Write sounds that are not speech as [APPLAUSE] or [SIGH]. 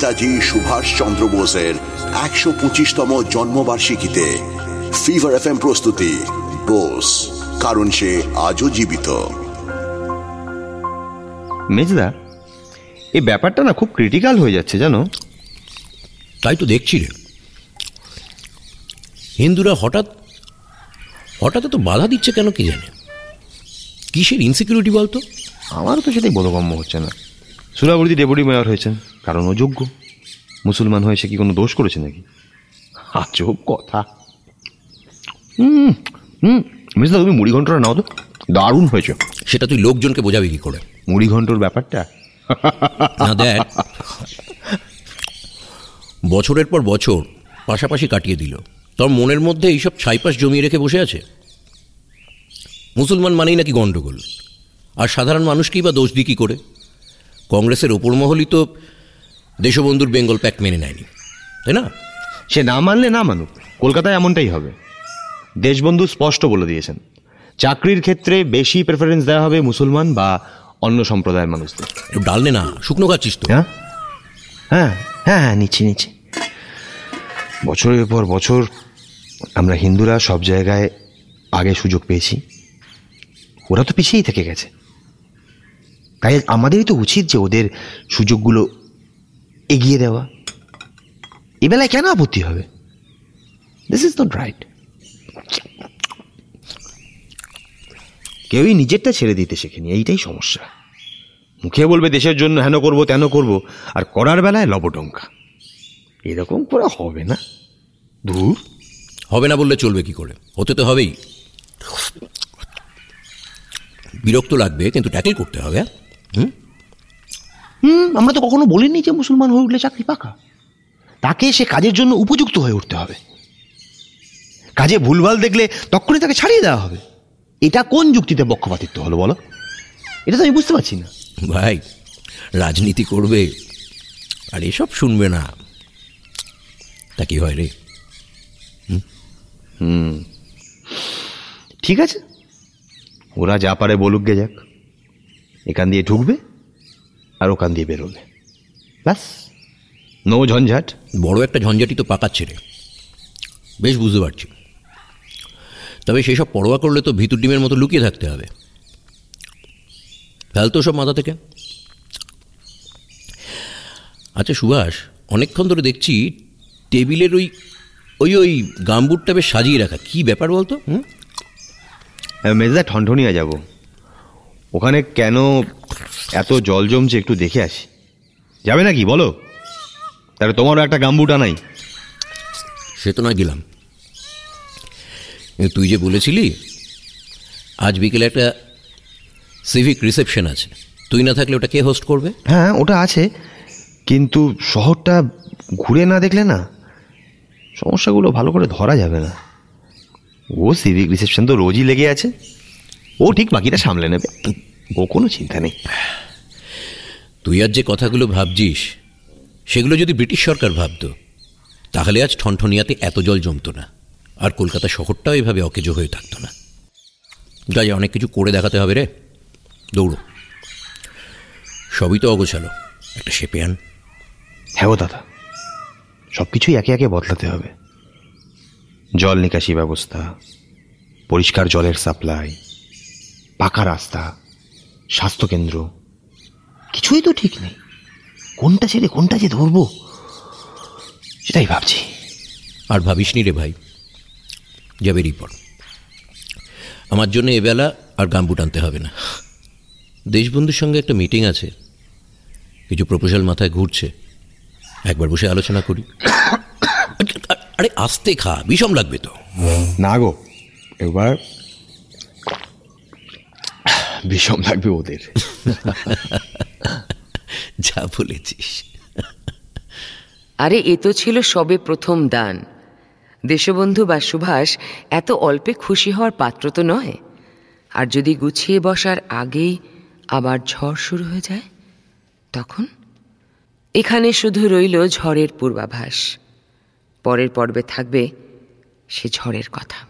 নেতাজি সুভাষ চন্দ্র বোসের একশো পঁচিশতম জন্মবার্ষিকীতে ফিভার এফ প্রস্তুতি বোস কারণ সে আজও জীবিত। মেজদা এই ব্যাপারটা না খুব ক্রিটিক্যাল হয়ে যাচ্ছে জানো? তাই তো দেখছি রে। হিন্দুরা হঠাৎ হঠাৎ তো বাধা দিচ্ছে কেন কি জানে? কিসের ইনসিকিউরিটি বলতো? আমারও তো সেটাই বোধগম্য হচ্ছে না। সুরাবর্তী ডেপুটি মেয়র হয়েছেন কারণ ও যোগ্য। মুসলমান হয়েছে কি কোনো দোষ করেছে নাকি? আজব কথা। হুম হুম মিসদা তুমি মুড়ি ঘন্টটা নাও তো। দারুণ হয়েছে। সেটা তুই লোকজনকে বোঝাবি কি করে? মুড়ি ঘন্টর ব্যাপারটা? না দেখ। বছরের পর বছর পাশাপাশি কাটিয়ে দিল। তোর মনের মধ্যে এইসব ছাইপাশ জমিয়ে রেখে বসে আছে? মুসলমান মানেই নাকি গণ্ডগোল। আর সাধারণ মানুষকেই বা দোষ দিই কী করে? কংগ্রেসের ওপর মহলই তো দেশবন্ধুর বেঙ্গল প্যাক মেনে নেয়নি তাই না? সে না মানলে না মানুক কলকাতায় এমনটাই হবে। দেশবন্ধু স্পষ্ট বলে দিয়েছেন চাকরির ক্ষেত্রে বেশি প্রেফারেন্স দেওয়া হবে মুসলমান বা অন্য সম্প্রদায়ের মানুষদের। একটু ডাল নে না শুকনো খাচ্ছিস তো। হ্যাঁ? হ্যাঁ হ্যাঁ হ্যাঁ নিচ্ছি নিচ্ছি। বছরের পর বছর আমরা হিন্দুরা সব জায়গায় আগে সুযোগ পেয়েছি। ওরা তো পিছিয়েই থেকে গেছে। তাই আমাদেরই তো উচিত যে ওদের সুযোগগুলো এগিয়ে দেওয়া। এ বেলায় কেন আপত্তি হবে? দিস ইজ নট রাইট কেউই নিজেরটা ছেড়ে দিতে শেখেনি, এইটাই সমস্যা। মুখে বলবে দেশের জন্য হেন করব, তেন করব, আর করার বেলায় লবডঙ্কা। এরকম করে হবে না। ধূর। হবে না বললে চলবে কি করে? হতে তো হবেই। বিরক্ত লাগবে, কিন্তু ট্যাকেল করতে হবে হ্যাঁ? হুম? হুম আমরা তো কখনো বলিনি যে মুসলমান হয়ে উঠলে চাকরি পাকা। তাকে সে কাজের জন্য উপযুক্ত হয়ে উঠতে হবে। কাজে ভুলভাল দেখলে তখনই তাকে ছাড়িয়ে দেওয়া হবে। এটা কোন যুক্তিতে পক্ষপাতিত্ব হলো বলো? এটা তো আমি বুঝতে পারছি না। ভাই রাজনীতি করবে আর এসব শুনবে না। তা কি হয় রে? হুম। ঠিক আছে। ওরা যা পারে বলুক গে যাক। এখান দিয়ে ঢুকবে আর ওখান দিয়ে বেরোবে। ব্যাস। নো ঝঞ্ঝাট। বড় একটা ঝঞ্ঝাটি তো পাকাচ্ছে রে। বেশ বুঝতে পারছি। তবে সেসব পরোয়া করলে তো ভিতর ডিমের মতো লুকিয়ে থাকতে হবে। ফেল তো সব মাথা থেকে। আচ্ছা সুভাষ অনেকক্ষণ ধরে দেখছি টেবিলের ওই ওই ওই গাম্বুটটা বেশ সাজিয়ে রাখা। কি ব্যাপার বলতো? হুম? মেজদা ঠনঠনিয়া যাব। ওখানে কেন এত জল জমছে একটু দেখে আসি। যাবে নাকি বলো? তাহলে তোমারও একটা গাম্বুটা নাই। সে তো নয় গেলাম। তুই যে বলেছিলি আজ বিকেলে একটা সিভিক রিসেপশন আছে। তুই না থাকলে ওটা কে হোস্ট করবে? হ্যাঁ ওটা আছে। কিন্তু শহরটা ঘুরে না দেখলে না সমস্যাগুলো ভালো করে ধরা যাবে না। ও সিভিক রিসেপশন তো রোজই লেগে আছে। ও ঠিক বাকিটা সামলে নেবে। ও কোনো চিন্তা নেই। তুই আর যে কথাগুলো ভাবছিস সেগুলো যদি ব্রিটিশ সরকার ভাবত তাহলে আজ ঠনঠনিয়াতে এত জল জমতো না আর কলকাতা শহরটাও এভাবে অকেজো হয়ে থাকতো না। যাই অনেক কিছু করে দেখাতে হবে রে। দৌড়ো। সবই তো অগোছালো। একটা শেপে আন। হ্যাঁ দাদা। সব কিছুই একে একে বদলাতে হবে। জল নিকাশি ব্যবস্থা পরিষ্কার জলের সাপ্লাই পাকা রাস্তা স্বাস্থ্যকেন্দ্র। কিছুই তো ঠিক নেই। কোনটা ছেড়ে কোনটা যে ধরবো সেটাই ভাবছি। আর ভাবিস নি রে ভাই যাবে রিপোর্ট আমার জন্য এবেলা আর গাম্বু টানতে হবে না। দেশবন্ধুর সঙ্গে একটা মিটিং আছে। কিছু প্রপোজাল মাথায় ঘুরছে। একবার বসে আলোচনা করি। আরে আস্তে খা বিষম লাগবে তো। না গো এবার বিষম লাগবে ওদের। [LAUGHS] যা বলেছিস। আরে এ তো ছিল সবে প্রথম দান। দেশবন্ধু বা সুভাষ এত অল্পে খুশি হওয়ার পাত্র তো নয়। আর যদি গুছিয়ে বসার আগেই আবার ঝড় শুরু হয়ে যায় তখন? এখানে শুধু রইল ঝড়ের পূর্বাভাস। পরের পর্বে থাকবে সে ঝড়ের কথা।